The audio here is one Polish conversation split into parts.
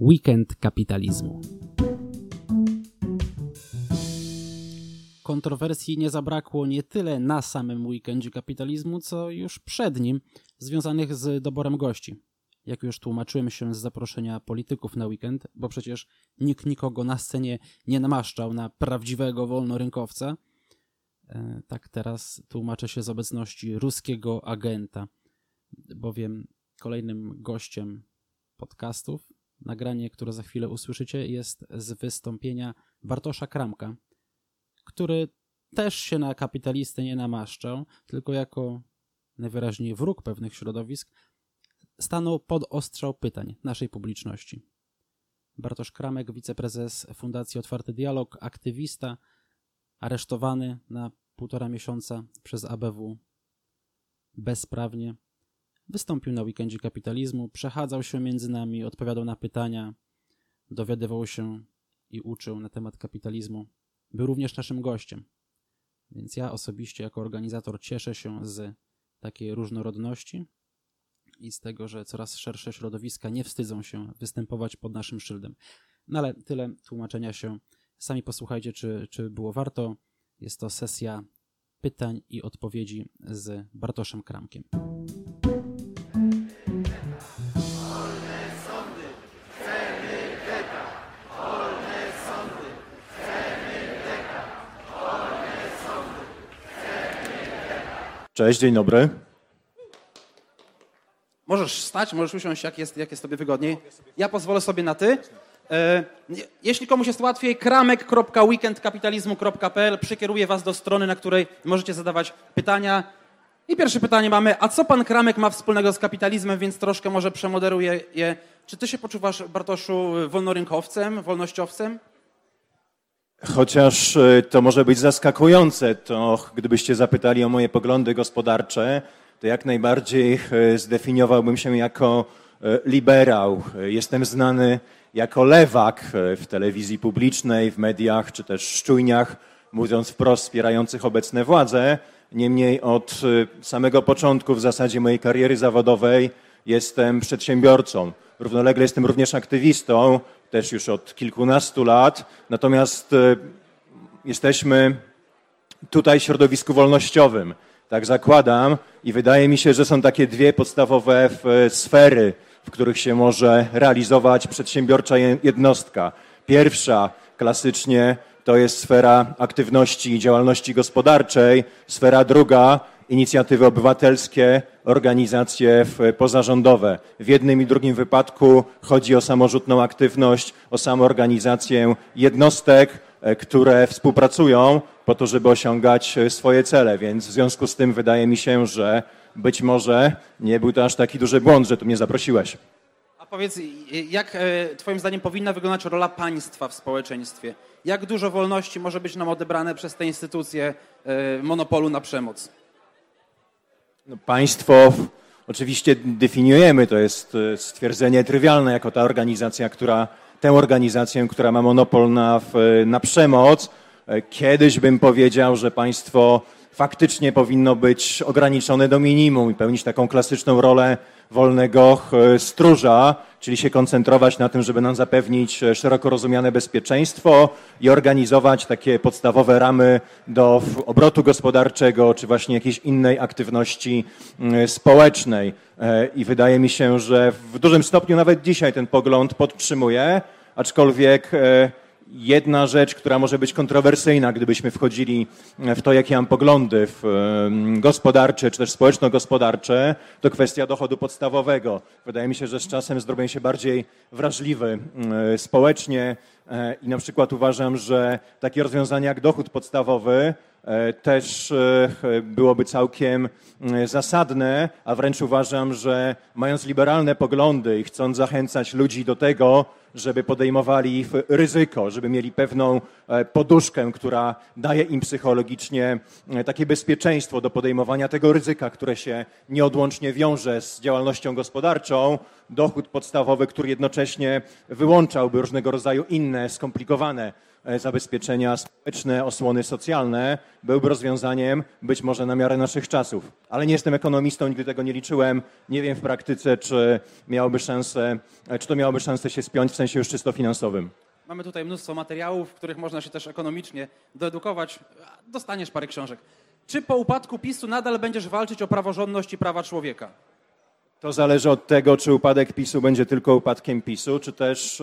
Weekend kapitalizmu. Kontrowersji nie zabrakło nie tyle na samym weekendzie kapitalizmu, co już przed nim, związanych z doborem gości. Jak już tłumaczyłem się z zaproszenia polityków na weekend, bo przecież nikt nikogo na scenie nie namaszczał na prawdziwego wolnorynkowca, e, tak teraz tłumaczę się z obecności ruskiego agenta, bowiem kolejnym gościem podcastów Nagranie, które za chwilę usłyszycie, jest z wystąpienia Bartosza Kramka, który też się na kapitalistę nie namaszczał, tylko jako najwyraźniej wróg pewnych środowisk stanął pod ostrzał pytań naszej publiczności. Bartosz Kramek, wiceprezes Fundacji Otwarty Dialog, aktywista, aresztowany na półtora miesiąca przez ABW bezprawnie, Wystąpił na weekendzie kapitalizmu, przechadzał się między nami, odpowiadał na pytania, dowiadywał się i uczył na temat kapitalizmu. Był również naszym gościem. Więc ja osobiście jako organizator cieszę się z takiej różnorodności i z tego, że coraz szersze środowiska nie wstydzą się występować pod naszym szyldem. No ale tyle tłumaczenia się. Sami posłuchajcie, czy, czy było warto. Jest to sesja pytań i odpowiedzi z Bartoszem Kramkiem. Cześć, dzień dobry. Możesz stać, możesz usiąść, jak jest, jak jest tobie wygodniej. Ja pozwolę sobie na ty. E, jeśli komuś jest łatwiej, kramek.weekendkapitalizmu.pl przekieruje was do strony, na której możecie zadawać pytania. I pierwsze pytanie mamy, a co pan Kramek ma wspólnego z kapitalizmem, więc troszkę może przemoderuję je. Czy ty się poczuwasz, Bartoszu, wolnorynkowcem, wolnościowcem? Chociaż e, to może być zaskakujące, to gdybyście zapytali o moje poglądy gospodarcze, to jak najbardziej e, zdefiniowałbym się jako e, liberał. Jestem znany jako lewak w telewizji publicznej, w mediach czy też szczujniach, mówiąc wprost, wspierających obecne władze. Niemniej od samego początku w zasadzie mojej kariery zawodowej jestem przedsiębiorcą. Równolegle jestem również aktywistą, też już od kilkunastu lat. Natomiast e, jesteśmy tutaj w środowisku wolnościowym. Tak zakładam i wydaje mi się, że są takie dwie podstawowe e, sfery, w których się może realizować przedsiębiorcza jednostka. Pierwsza klasycznie to jest sfera aktywności i działalności gospodarczej. Sfera druga inicjatywy obywatelskie, organizacje pozarządowe. W jednym i drugim wypadku chodzi o samorzutną aktywność, o samoorganizację jednostek, e, które współpracują po to, żeby osiągać e, swoje cele. Więc w związku z tym wydaje mi się, że być może nie był to aż taki duży błąd, że tu mnie zaprosiłeś. A powiedz, jak e, Twoim zdaniem powinna wyglądać rola państwa w społeczeństwie? Jak dużo wolności może być nam odebrane przez te instytucje monopolu na przemoc? No, państwo oczywiście definiujemy, to jest e, stwierdzenie trywialne, jako ta organizacja, która, tę organizację, która ma monopol na, na przemoc. E, kiedyś bym powiedział, że państwo faktycznie powinno być ograniczone do minimum i pełnić taką klasyczną rolę wolnego e, stróża, czyli się koncentrować na tym, żeby nam zapewnić e, szeroko rozumiane bezpieczeństwo i organizować takie podstawowe ramy do obrotu gospodarczego, czy właśnie jakiejś innej aktywności społecznej. E, I wydaje mi się, że w dużym stopniu nawet dzisiaj ten pogląd podtrzymuję, aczkolwiek jedna rzecz, która może być kontrowersyjna, gdybyśmy wchodzili w to, jakie mam poglądy gospodarcze czy też społeczno-gospodarcze, to kwestia dochodu podstawowego. Wydaje mi się, że z czasem zrobię się bardziej wrażliwy społecznie i na przykład uważam, że takie rozwiązania jak dochód podstawowy e, też e, byłoby całkiem zasadne, a wręcz uważam, że mając liberalne poglądy i chcąc zachęcać ludzi do tego, żeby podejmowali ryzyko, żeby mieli pewną e, poduszkę, która daje im psychologicznie e, takie bezpieczeństwo do podejmowania tego ryzyka, które się nieodłącznie wiąże z działalnością gospodarczą, dochód podstawowy, który jednocześnie wyłączałby różnego rodzaju inne, skomplikowane E, zabezpieczenia społeczne, osłony socjalne byłby rozwiązaniem być może na miarę naszych czasów. Ale nie jestem ekonomistą, nigdy tego nie liczyłem. Nie wiem w praktyce, czy miałoby szansę, e, czy to miałoby szansę się spiąć w sensie już czysto finansowym. Mamy tutaj mnóstwo materiałów, w których można się też ekonomicznie doedukować. Dostaniesz parę książek. Czy po upadku PiSu nadal będziesz walczyć o praworządność i prawa człowieka? To zależy od tego, czy upadek PiSu będzie tylko upadkiem PiSu, czy też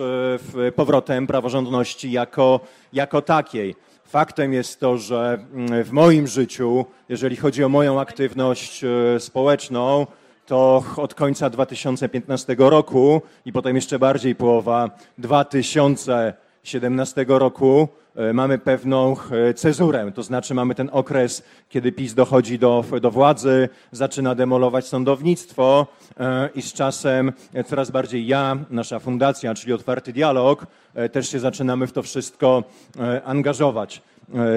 e, powrotem praworządności jako, jako takiej. Faktem jest to, że mm, w moim życiu, jeżeli chodzi o moją aktywność e, społeczną, to od końca 2015 roku i potem jeszcze bardziej połowa 2017 roku e, mamy pewną e, cezurę, to znaczy mamy ten okres, kiedy PiS dochodzi do, do władzy, zaczyna demolować sądownictwo e, i z czasem coraz bardziej ja, nasza fundacja, czyli Otwarty Dialog, też się zaczynamy w to wszystko angażować.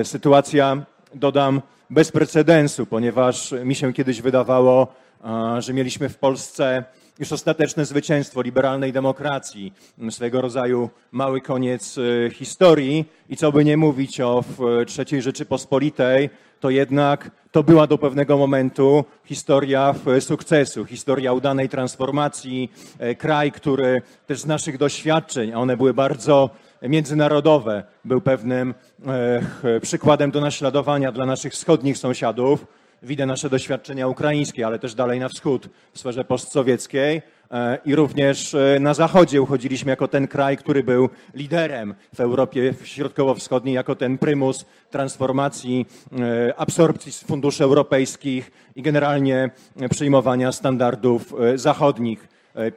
Sytuacja, dodam, bez precedensu, ponieważ mi się kiedyś wydawało, że mieliśmy w Polsce już ostateczne zwycięstwo liberalnej demokracji, swego rodzaju mały koniec e, historii. I co by nie mówić o III Rzeczypospolitej, to jednak to była do pewnego momentu historia sukcesu, historia udanej transformacji, e, kraj, który też z naszych doświadczeń, a one były bardzo międzynarodowe, był pewnym e, przykładem do naśladowania dla naszych wschodnich sąsiadów widzę nasze doświadczenia ukraińskie, ale też dalej na wschód w sferze postsowieckiej. E, I również e, na zachodzie uchodziliśmy jako ten kraj, który był liderem w Europie Środkowo-Wschodniej, jako ten prymus transformacji, e, absorpcji funduszy europejskich i generalnie przyjmowania standardów zachodnich.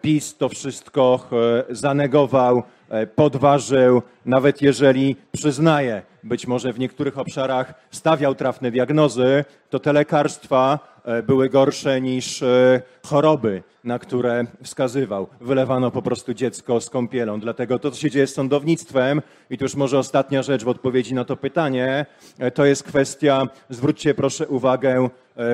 PiS to wszystko zanegował, podważył, nawet jeżeli przyznaje, być może w niektórych obszarach stawiał trafne diagnozy, to te lekarstwa e, były gorsze niż e, choroby, na które wskazywał. Wylewano po prostu dziecko z kąpielą. Dlatego to, co się dzieje z sądownictwem, i to już może ostatnia rzecz w odpowiedzi na to pytanie, e, to jest kwestia, zwróćcie proszę uwagę,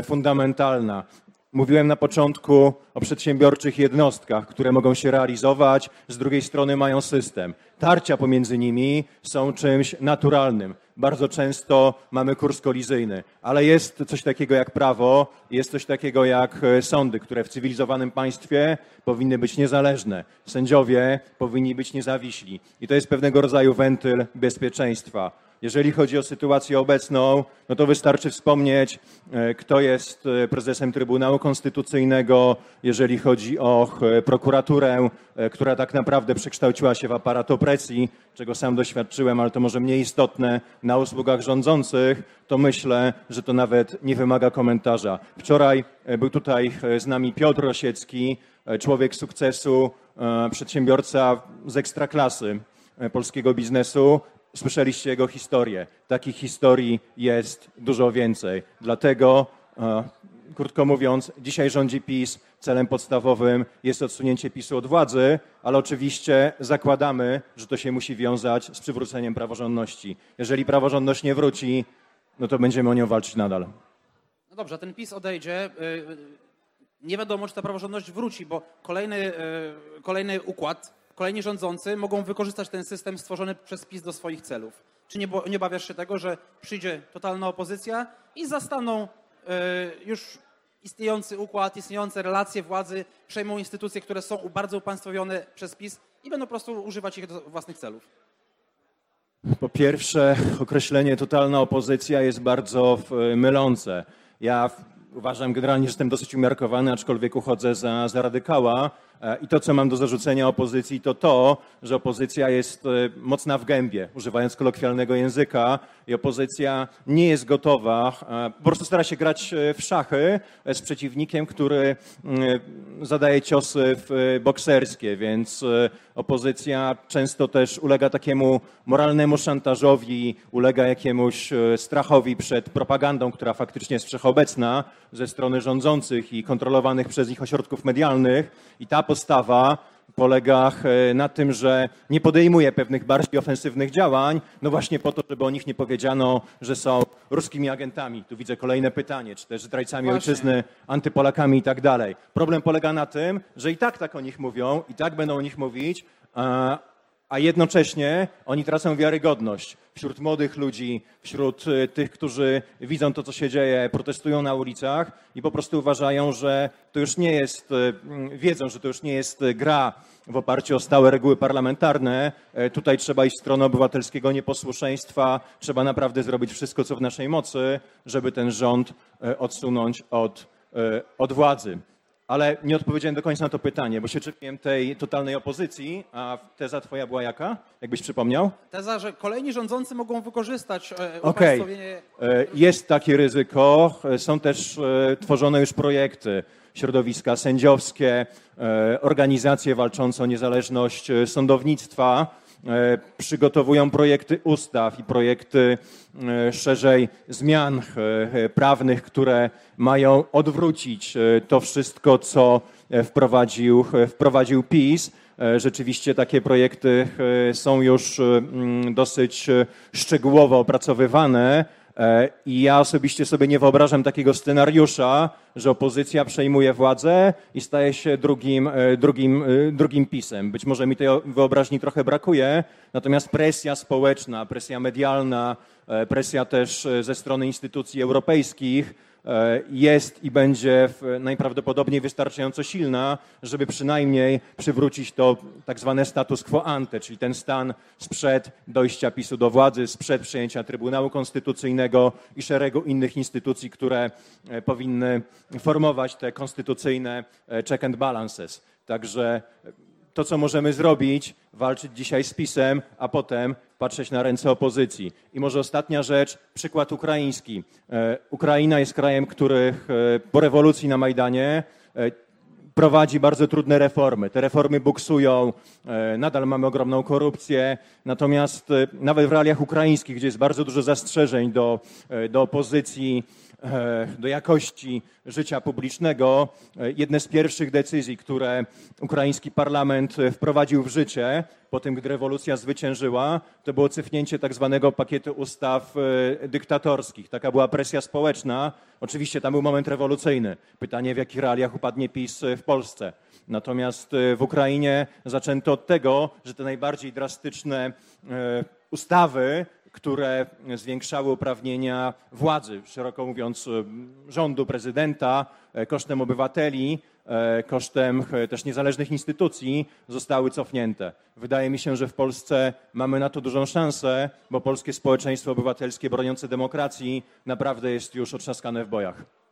fundamentalna. Mówiłem na początku o przedsiębiorczych jednostkach, które mogą się realizować, z drugiej strony mają system. Tarcia pomiędzy nimi są czymś naturalnym. Bardzo często mamy kurs kolizyjny, ale jest coś takiego jak prawo, jest coś takiego jak e, sądy, które w cywilizowanym państwie powinny być niezależne. Sędziowie powinni być niezawiśli. I to jest pewnego rodzaju wentyl bezpieczeństwa. Jeżeli chodzi o sytuację obecną, no to wystarczy wspomnieć, e, kto jest e, prezesem Trybunału Konstytucyjnego, jeżeli chodzi o e, prokuraturę, która tak naprawdę przekształciła się w aparat opresji, czego sam doświadczyłem, ale to może mniej istotne na usługach rządzących, to myślę, że to nawet nie wymaga komentarza. Wczoraj był tutaj z nami Piotr Rosiecki, człowiek sukcesu, przedsiębiorca z ekstraklasy polskiego biznesu, Słyszeliście jego historię. Takich historii jest dużo więcej. Dlatego, e, krótko mówiąc, dzisiaj rządzi PiS. Celem podstawowym jest odsunięcie PiSu od władzy, ale oczywiście zakładamy, że to się musi wiązać z przywróceniem praworządności. Jeżeli praworządność nie wróci, no to będziemy o nią walczyć nadal. No dobrze, ten PiS odejdzie. Y, nie wiadomo, czy ta praworządność wróci, bo kolejny, y, kolejny układ kolejni rządzący mogą wykorzystać ten system stworzony przez PiS do swoich celów. Czy nie, nie się tego, że przyjdzie totalna opozycja i zastaną y, już istniejący układ, istniejące relacje władzy, przejmą instytucje, które są bardzo upaństwowione przez PiS i będą po prostu używać ich do własnych celów? Po pierwsze, określenie totalna opozycja jest bardzo mylące. Ja uważam generalnie, że jestem dosyć umiarkowany, aczkolwiek uchodzę za, za radykała. E, I to, co mam do zarzucenia opozycji, to to, że opozycja jest e, mocna w gębie, używając kolokwialnego języka, i opozycja nie jest gotowa, e, po prostu stara się grać w szachy z przeciwnikiem, który mm, zadaje ciosy bokserskie, więc opozycja często też ulega takiemu moralnemu szantażowi, ulega jakiemuś strachowi przed propagandą, która faktycznie jest wszechobecna ze strony rządzących i kontrolowanych przez nich ośrodków medialnych. I ta postawa polega e, na tym, że nie podejmuje pewnych bardziej ofensywnych działań, no właśnie po to, żeby o nich nie powiedziano, że są ruskimi agentami. Tu widzę kolejne pytanie, czy też zdrajcami właśnie. ojczyzny, antypolakami i tak dalej. Problem polega na tym, że i tak tak o nich mówią, i tak będą o nich mówić, a jednocześnie oni tracą wiarygodność wśród młodych ludzi, wśród y, tych, którzy widzą to, co się dzieje, protestują na ulicach i po prostu uważają, że to już nie jest, y, mm, wiedzą, że to już nie jest gra w oparciu o stałe reguły parlamentarne. E, tutaj trzeba iść w stronę obywatelskiego nieposłuszeństwa, trzeba naprawdę zrobić wszystko, co w naszej mocy, żeby ten rząd e, odsunąć od, e, od władzy. Ale nie odpowiedziałem do końca na to pytanie, bo się czepiłem tej totalnej opozycji, a teza twoja była jaka? Jakbyś przypomniał? Teza, że kolejni rządzący mogą wykorzystać e, Okej, okay. jest takie ryzyko. Są też e, tworzone już projekty, środowiska sędziowskie, e, organizacje walczące o niezależność sądownictwa E, przygotowują projekty ustaw i projekty e, szerzej zmian e, prawnych, które mają odwrócić to wszystko, co wprowadził, wprowadził PiS. Rzeczywiście takie projekty są już dosyć szczegółowo opracowywane. E, I ja osobiście sobie nie wyobrażam takiego scenariusza, że opozycja przejmuje władzę i staje się drugim, e, drugim, e, drugim pisem. Być może mi tej wyobraźni trochę brakuje, natomiast presja społeczna, presja medialna, presja też ze strony instytucji europejskich jest i będzie najprawdopodobniej wystarczająco silna, żeby przynajmniej przywrócić to tak zwane status quo ante, czyli ten stan sprzed dojścia PiSu do władzy, sprzed przejęcia Trybunału Konstytucyjnego i szeregu innych instytucji, które e, powinny formować te konstytucyjne e, check and balances. Także to, co możemy zrobić, walczyć dzisiaj z PiSem, a potem patrzeć na ręce opozycji. I może ostatnia rzecz, przykład ukraiński. E, Ukraina jest krajem, który e, po rewolucji na Majdanie e, prowadzi bardzo trudne reformy. Te reformy buksują, nadal mamy ogromną korupcję, natomiast nawet w realiach ukraińskich, gdzie jest bardzo dużo zastrzeżeń do, do opozycji, do jakości życia publicznego, e, jedne z pierwszych decyzji, które ukraiński parlament e, wprowadził w życie po tym, gdy rewolucja zwyciężyła, to było cyfnięcie tak zwanego pakietu ustaw dyktatorskich. Taka była presja społeczna. Oczywiście tam był moment rewolucyjny. Pytanie, w jakich realiach upadnie PiS w Polsce. Natomiast w Ukrainie zaczęto od tego, że te najbardziej drastyczne ustawy które zwiększały uprawnienia władzy, szeroko mówiąc rządu, prezydenta, e, kosztem obywateli, e, kosztem e, też niezależnych instytucji, zostały cofnięte. Wydaje mi się, że w Polsce mamy na to dużą szansę, bo polskie społeczeństwo obywatelskie broniące demokracji naprawdę jest już otrzaskane w bojach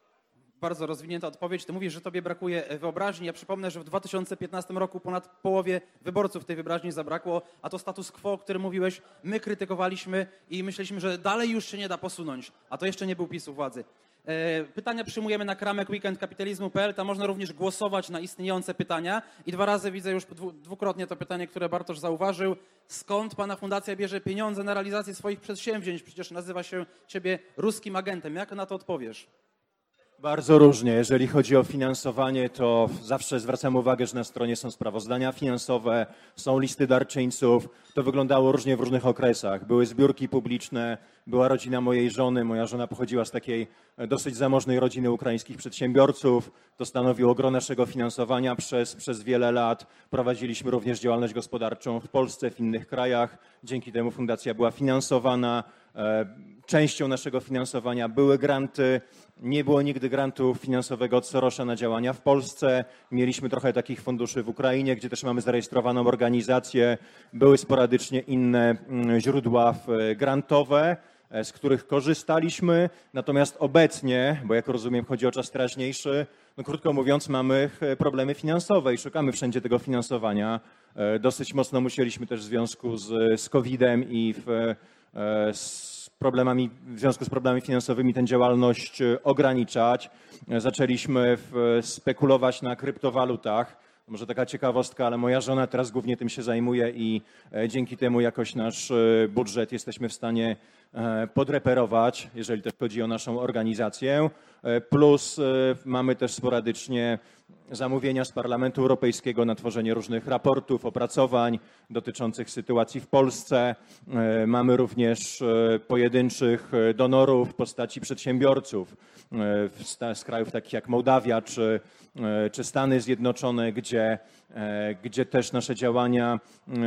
bardzo rozwinięta odpowiedź. Ty mówisz, że tobie brakuje e, wyobraźni. Ja przypomnę, że w 2015 roku ponad połowie wyborców tej wyobraźni zabrakło, a to status quo, o którym mówiłeś, my krytykowaliśmy i myśleliśmy, że dalej już się nie da posunąć, a to jeszcze nie był PiS u władzy. E, pytania przyjmujemy na kramek weekendkapitalizmu.pl. Tam można również głosować na istniejące pytania. I dwa razy widzę już dwukrotnie to pytanie, które Bartosz zauważył. Skąd pana fundacja bierze pieniądze na realizację swoich przedsięwzięć? Przecież nazywa się ciebie ruskim agentem. Jak na to odpowiesz? Bardzo różnie. Jeżeli chodzi o finansowanie, to zawsze zwracam uwagę, że na stronie są sprawozdania finansowe, są listy darczyńców. To wyglądało różnie w różnych okresach. Były zbiórki publiczne, była rodzina mojej żony. Moja żona pochodziła z takiej e, dosyć zamożnej rodziny ukraińskich przedsiębiorców. To stanowiło gro naszego finansowania przez, przez wiele lat. Prowadziliśmy również działalność gospodarczą w Polsce, w innych krajach. Dzięki temu fundacja była finansowana. E, częścią naszego finansowania były granty. Nie było nigdy grantu finansowego od Sorosza na działania w Polsce. Mieliśmy trochę takich funduszy w Ukrainie, gdzie też mamy zarejestrowaną organizację. Były sporadycznie inne mm, źródła grantowe, e, z których korzystaliśmy. Natomiast obecnie, bo jak rozumiem chodzi o czas teraźniejszy, no krótko mówiąc mamy e, problemy finansowe i szukamy wszędzie tego finansowania. E, dosyć mocno musieliśmy też w związku z, z COVID-em i w, z problemami, w związku z problemami finansowymi tę działalność e, ograniczać. E, zaczęliśmy spekulować na kryptowalutach. Może taka ciekawostka, ale moja żona teraz głównie tym się zajmuje i e, dzięki temu jakoś nasz budżet jesteśmy w stanie podreperować, jeżeli też chodzi o naszą organizację. Plus mamy też sporadycznie zamówienia z Parlamentu Europejskiego na tworzenie różnych raportów, opracowań dotyczących sytuacji w Polsce. E, mamy również e, pojedynczych donorów w postaci przedsiębiorców z krajów takich jak Mołdawia czy, czy Stany Zjednoczone, gdzie, gdzie też nasze działania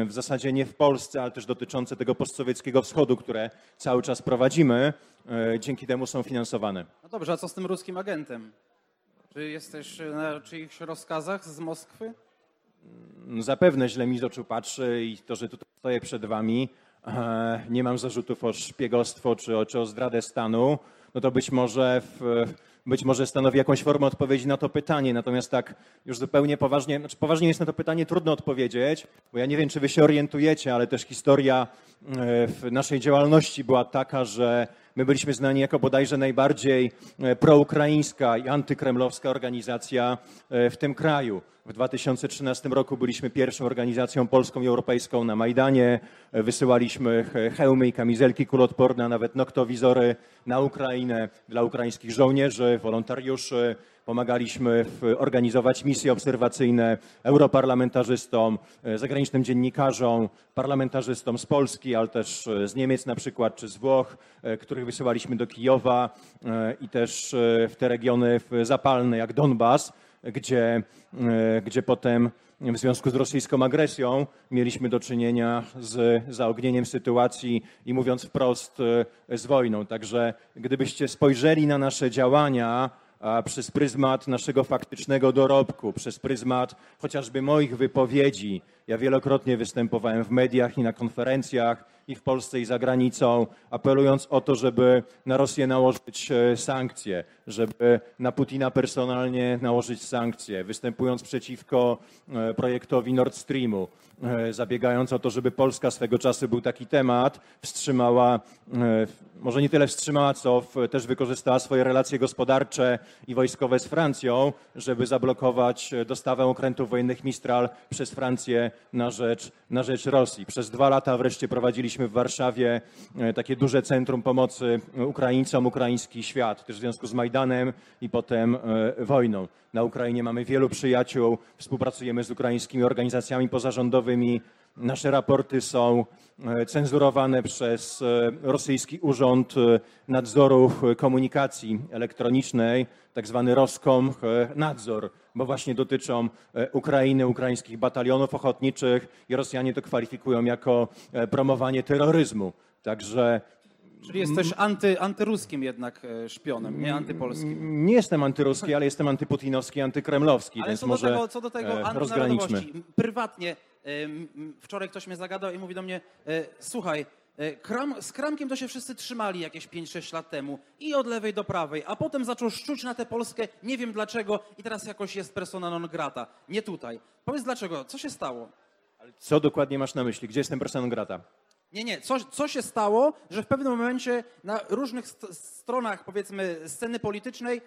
w zasadzie nie w Polsce, ale też dotyczące tego postsowieckiego wschodu, które cały czas prowadzimy, dzięki temu są finansowane. No dobrze, a co z tym ruskim agentem? Czy jesteś na czyichś rozkazach z Moskwy? Mm, zapewne źle mi z oczu patrzy i to, że tutaj stoję przed wami, e, nie mam zarzutów o szpiegostwo czy o, czy o zdradę stanu, no to być może w, być może stanowi jakąś formę odpowiedzi na to pytanie. Natomiast tak już zupełnie poważnie, znaczy poważnie jest na to pytanie trudno odpowiedzieć, bo ja nie wiem, czy wy się orientujecie, ale też historia e, w naszej działalności była taka, że My byliśmy znani jako bodajże najbardziej e, proukraińska i antykremlowska organizacja e, w tym kraju. W 2013 roku byliśmy pierwszą organizacją polską i europejską na Majdanie. Wysyłaliśmy hełmy i kamizelki kuloodporne, a nawet noktowizory na Ukrainę dla ukraińskich żołnierzy, wolontariuszy. Pomagaliśmy organizować misje obserwacyjne europarlamentarzystom, e, zagranicznym dziennikarzom, parlamentarzystom z Polski, ale też e, z Niemiec na przykład, czy z Włoch, e, których wysyłaliśmy do Kijowa i też w te regiony zapalne jak Donbas, gdzie, gdzie potem w związku z rosyjską agresją mieliśmy do czynienia z zaognieniem sytuacji i mówiąc wprost z wojną. Także gdybyście spojrzeli na nasze działania, przez pryzmat naszego faktycznego dorobku, przez pryzmat chociażby moich wypowiedzi. Ja wielokrotnie występowałem w mediach i na konferencjach i w Polsce i za granicą, apelując o to, żeby na Rosję nałożyć e, sankcje, żeby na Putina personalnie nałożyć sankcje, występując przeciwko e, projektowi Nord Streamu, e, zabiegając o to, żeby Polska swego czasu był taki temat, wstrzymała, może nie tyle wstrzymała, co też wykorzystała swoje relacje gospodarcze i wojskowe z Francją, żeby zablokować dostawę okrętów wojennych Mistral przez Francję na rzecz, na rzecz Rosji. Przez dwa lata wreszcie prowadziliśmy w Warszawie takie duże centrum pomocy Ukraińcom, ukraiński świat, też w związku z Majdanem Majdanem i potem e, wojną. Na Ukrainie mamy wielu przyjaciół, współpracujemy z ukraińskimi organizacjami pozarządowymi. Nasze raporty są e, cenzurowane przez e, rosyjski Urząd Nadzoru Komunikacji Elektronicznej, tak zwany Roskom Nadzor, bo właśnie dotyczą Ukrainy, ukraińskich batalionów ochotniczych i Rosjanie to kwalifikują jako promowanie terroryzmu. Także Czyli jesteś anty, antyruskim jednak e, szpionem, nie antypolskim. Nie jestem antyruski, ale jestem antyputinowski, antykremlowski, ale więc co może do tego, co do tego e, rozgraniczmy. Prywatnie, wczoraj ktoś mnie zagadał i mówi do mnie, e, słuchaj, Kram, z Kramkiem to się wszyscy trzymali jakieś 5-6 lat temu i od lewej do prawej, a potem zaczął szczuć na tę Polskę, nie wiem dlaczego i teraz jakoś jest persona non grata. Nie tutaj. Powiedz dlaczego, co się stało? Co dokładnie masz na myśli? Gdzie jestem persona grata? Nie, nie. Co, co się stało, że w pewnym momencie na różnych st stronach, powiedzmy, sceny politycznej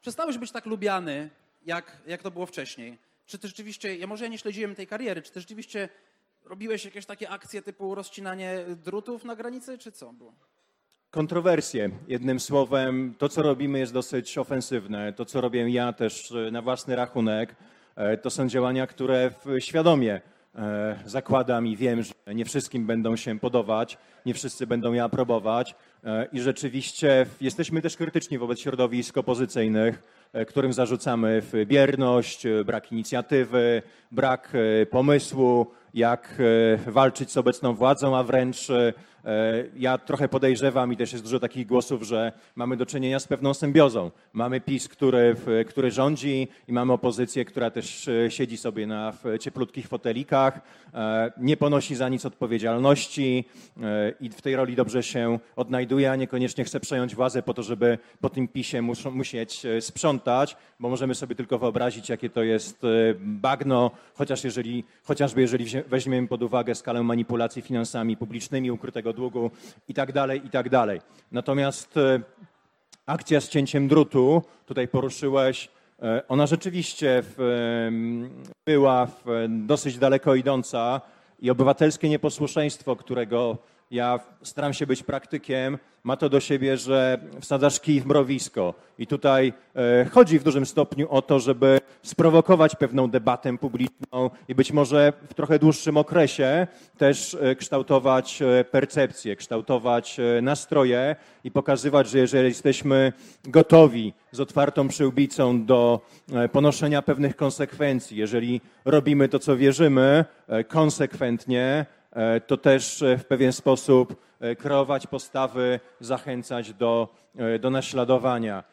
przestałeś być tak lubiany, jak, jak to było wcześniej? Czy ty rzeczywiście, ja może ja nie śledziłem tej kariery, czy ty rzeczywiście robiłeś jakieś takie akcje typu rozcinanie drutów na granicy, czy co było? Kontrowersje. Jednym słowem, to co robimy jest dosyć ofensywne. To co robię ja też na własny rachunek, e, to są działania, które świadomie E, zakładam i wiem, że nie wszystkim będą się podobać, nie wszyscy będą je aprobować e, i rzeczywiście jesteśmy też krytyczni wobec środowisk opozycyjnych, e, którym zarzucamy bierność, brak inicjatywy, brak pomysłu, jak walczyć z obecną władzą, a wręcz E, ja trochę podejrzewam i też jest dużo takich głosów, że mamy do czynienia z pewną symbiozą. Mamy PiS, który, który rządzi i mamy opozycję, która też e, siedzi sobie na cieplutkich fotelikach, e, nie ponosi za nic odpowiedzialności i w tej roli dobrze się odnajduje, a niekoniecznie chce przejąć władzę po to, żeby po tym PiSie musieć sprzątać, bo możemy sobie tylko wyobrazić, jakie to jest bagno, chociaż jeżeli, chociażby jeżeli weźmiemy pod uwagę skalę manipulacji finansami publicznymi, ukrytego długu i tak dalej, i tak dalej. Natomiast e, akcja z cięciem drutu, tutaj poruszyłeś, e, ona rzeczywiście w, była w dosyć daleko idąca i obywatelskie nieposłuszeństwo, którego ja staram się być praktykiem, ma to do siebie, że wsadzasz kij w mrowisko. I tutaj e, chodzi w dużym stopniu o to, żeby sprowokować pewną debatę publiczną i być może w trochę dłuższym okresie też e, kształtować e, percepcję, kształtować nastroje i pokazywać, że jeżeli jesteśmy gotowi z otwartą przyłbicą do ponoszenia pewnych konsekwencji, jeżeli robimy to, co wierzymy, konsekwentnie, to też e, w pewien sposób e, kreować postawy, zachęcać do, do naśladowania.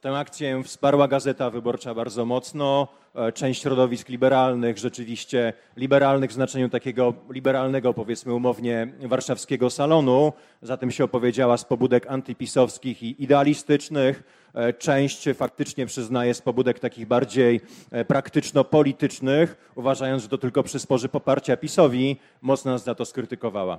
Tę akcję wsparła Gazeta Wyborcza bardzo mocno. Część środowisk liberalnych, rzeczywiście liberalnych w znaczeniu takiego liberalnego, powiedzmy umownie, warszawskiego salonu, zatem się opowiedziała z pobudek antypisowskich i idealistycznych E, część faktycznie przyznaje z pobudek takich bardziej e, praktyczno-politycznych, uważając, że to tylko przysporzy poparcia PiSowi, mocno nas za to skrytykowała.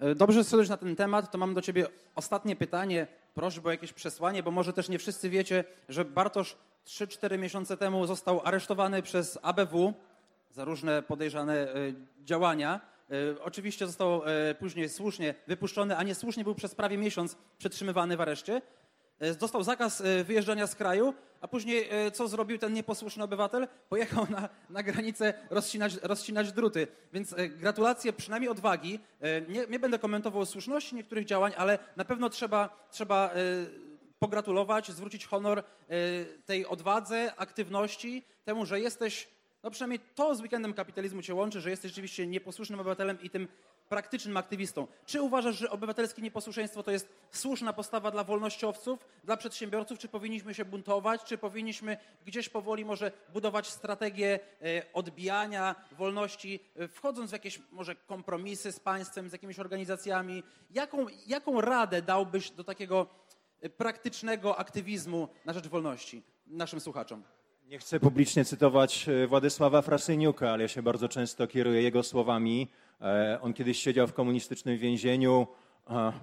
E, dobrze, że na ten temat, to mam do ciebie ostatnie pytanie, prośbę o jakieś przesłanie, bo może też nie wszyscy wiecie, że Bartosz 3-4 miesiące temu został aresztowany przez ABW za różne podejrzane działania. Oczywiście został później słusznie wypuszczony, a niesłusznie był przez prawie miesiąc przetrzymywany w areszcie. E, dostał zakaz e, wyjeżdżania z kraju, a później e, co zrobił ten nieposłuszny obywatel? Pojechał na, na granicę rozcinać, rozcinać druty. Więc gratulacje przynajmniej odwagi. Nie, nie będę komentował słuszności niektórych działań, ale na pewno trzeba, trzeba pogratulować, zwrócić honor tej odwadze, aktywności, temu, że jesteś, no przynajmniej to z weekendem kapitalizmu cię łączy, że jesteś rzeczywiście nieposłusznym obywatelem i tym praktycznym aktywistą. Czy uważasz, że obywatelskie nieposłuszeństwo to jest słuszna postawa dla wolnościowców, dla przedsiębiorców? Czy powinniśmy się buntować? Czy powinniśmy gdzieś powoli może budować strategię e, odbijania wolności, e, wchodząc w jakieś może kompromisy z państwem, z jakimiś organizacjami? Jaką, jaką radę dałbyś do takiego e, praktycznego aktywizmu na rzecz wolności naszym słuchaczom? Nie chcę publicznie cytować Władysława Frasyniuka, ale ja się bardzo często kieruję jego słowami. E, on kiedyś siedział w komunistycznym więzieniu.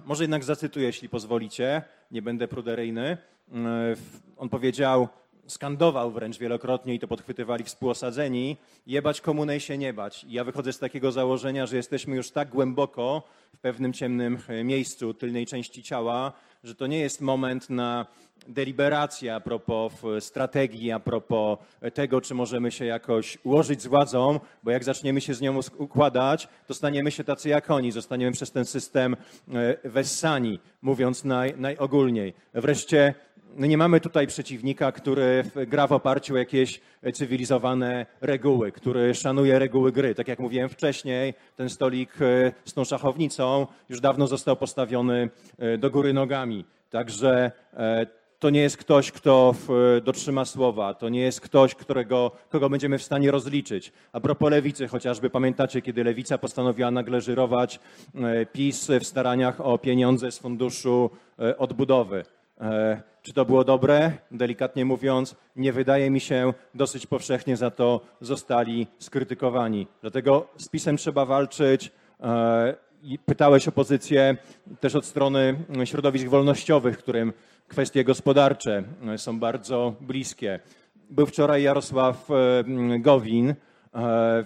Może jednak zacytuję, jeśli pozwolicie, nie będę pruderyjny. E, on powiedział, skandował wręcz wielokrotnie i to podchwytywali współosadzeni, jebać komunę i się nie bać. I ja wychodzę z takiego założenia, że jesteśmy już tak głęboko w pewnym ciemnym e, miejscu tylnej części ciała, że to nie jest moment na deliberację a propos strategii, a propos tego, czy możemy się jakoś ułożyć z władzą, bo jak zaczniemy się z nią układać, to staniemy się tacy jak oni, zostaniemy przez ten system e, wessani, mówiąc naj, najogólniej. Wreszcie nie mamy tutaj przeciwnika, który gra w oparciu o jakieś cywilizowane reguły, który szanuje reguły gry. Tak jak mówiłem wcześniej, ten stolik e, z tą szachownicą już dawno został postawiony e, do góry nogami. Także e, to nie jest ktoś, kto dotrzyma słowa, to nie jest ktoś, którego, kogo będziemy w stanie rozliczyć. A propos lewicy, chociażby pamiętacie, kiedy lewica postanowiła nagle żyrować PiS w staraniach o pieniądze z funduszu odbudowy. E, czy to było dobre? Delikatnie mówiąc, nie wydaje mi się, dosyć powszechnie za to zostali skrytykowani. Dlatego z PiSem trzeba walczyć. E, pytałeś o pozycję też od strony środowisk wolnościowych, którym kwestie gospodarcze są bardzo bliskie. Był wczoraj Jarosław Gowin, E,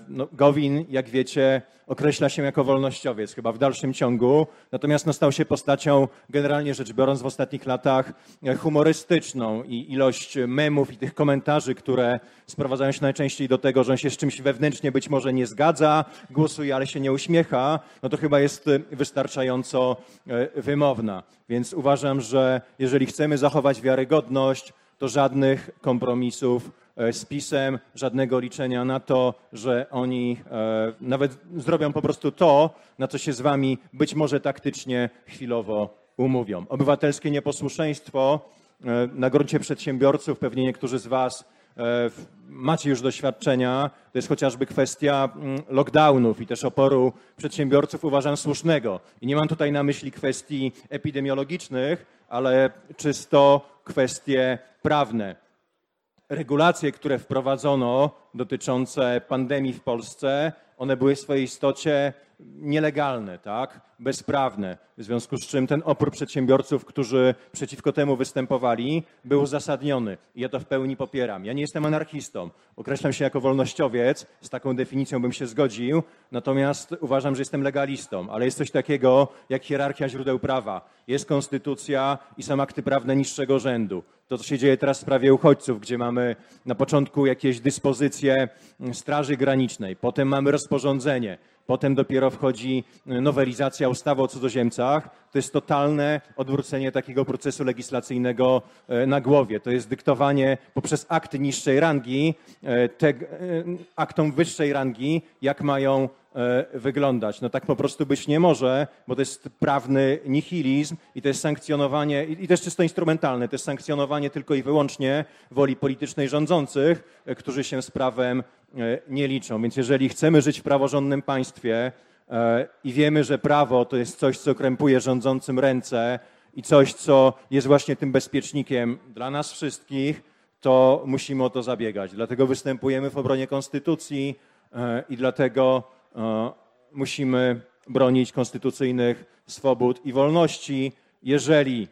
no, Gowin, jak wiecie, określa się jako wolnościowiec, chyba w dalszym ciągu, natomiast no, stał się postacią, generalnie rzecz biorąc, w ostatnich latach e, humorystyczną i ilość memów i tych komentarzy, które sprowadzają się najczęściej do tego, że on się z czymś wewnętrznie być może nie zgadza, głosuje, ale się nie uśmiecha, no to chyba jest e, wystarczająco wymowna. Więc uważam, że jeżeli chcemy zachować wiarygodność, to żadnych kompromisów E, z PiSem, żadnego liczenia na to, że oni e, nawet zrobią po prostu to, na co się z wami być może taktycznie chwilowo umówią. Obywatelskie nieposłuszeństwo e, na gruncie przedsiębiorców, pewnie niektórzy z was macie już doświadczenia, to jest chociażby kwestia mm, lockdownów i też oporu przedsiębiorców uważam słusznego. I nie mam tutaj na myśli kwestii epidemiologicznych, ale czysto kwestie prawne regulacje, które wprowadzono dotyczące pandemii w Polsce, one były w swojej istocie nielegalne, tak, bezprawne, w związku z czym ten opór przedsiębiorców, którzy przeciwko temu występowali, był uzasadniony. Ja to w pełni popieram. Ja nie jestem anarchistą. Określam się jako wolnościowiec, z taką definicją bym się zgodził, natomiast uważam, że jestem legalistą, ale jest coś takiego jak hierarchia źródeł prawa. Jest konstytucja i są akty prawne niższego rzędu. To, co się dzieje teraz w sprawie uchodźców, gdzie mamy na początku jakieś dyspozycje Straży Granicznej, potem mamy rozporządzenie, potem dopiero wchodzi nowelizacja ustawy o cudzoziemcach. To jest totalne odwrócenie takiego procesu legislacyjnego e, na głowie. To jest dyktowanie poprzez akty niższej rangi, e, te, aktom wyższej rangi, jak mają wyglądać. No tak po prostu być nie może, bo to jest prawny nihilizm i to jest sankcjonowanie, i to jest czysto instrumentalne, to jest sankcjonowanie tylko i wyłącznie woli politycznej rządzących, którzy się z prawem nie liczą. Więc jeżeli chcemy żyć w praworządnym państwie, E, i wiemy, że prawo to jest coś, co krępuje rządzącym ręce i coś, co jest właśnie tym bezpiecznikiem dla nas wszystkich, to musimy o to zabiegać. Dlatego występujemy w obronie konstytucji e, i dlatego e, musimy bronić konstytucyjnych swobód i wolności. Jeżeli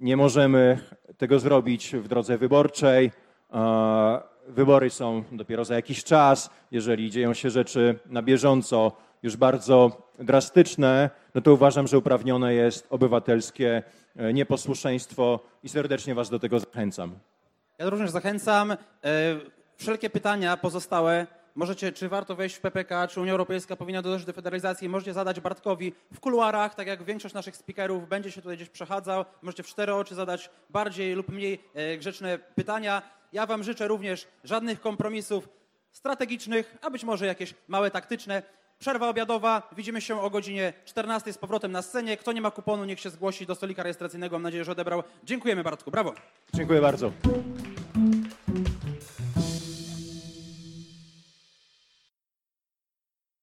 nie możemy tego zrobić w drodze wyborczej, wybory są dopiero za jakiś czas, jeżeli dzieją się rzeczy na bieżąco, już bardzo drastyczne, no to uważam, że uprawnione jest obywatelskie e, nieposłuszeństwo i serdecznie Was do tego zachęcam. Ja również zachęcam. E, wszelkie pytania pozostałe możecie, czy warto wejść w PPK, czy Unia Europejska powinna dążyć do federalizacji, możecie zadać Bartkowi w kuluarach, tak jak większość naszych speakerów będzie się tutaj gdzieś przechadzał. Możecie w cztery oczy zadać bardziej lub mniej e, grzeczne pytania. Ja Wam życzę również żadnych kompromisów strategicznych, a być może jakieś małe taktyczne. Przerwa obiadowa. Widzimy się o godzinie 14 z powrotem na scenie. Kto nie ma kuponu, niech się zgłosi do stolika rejestracyjnego. Mam nadzieję, że odebrał. Dziękujemy Bartku. Brawo. Dziękuję bardzo.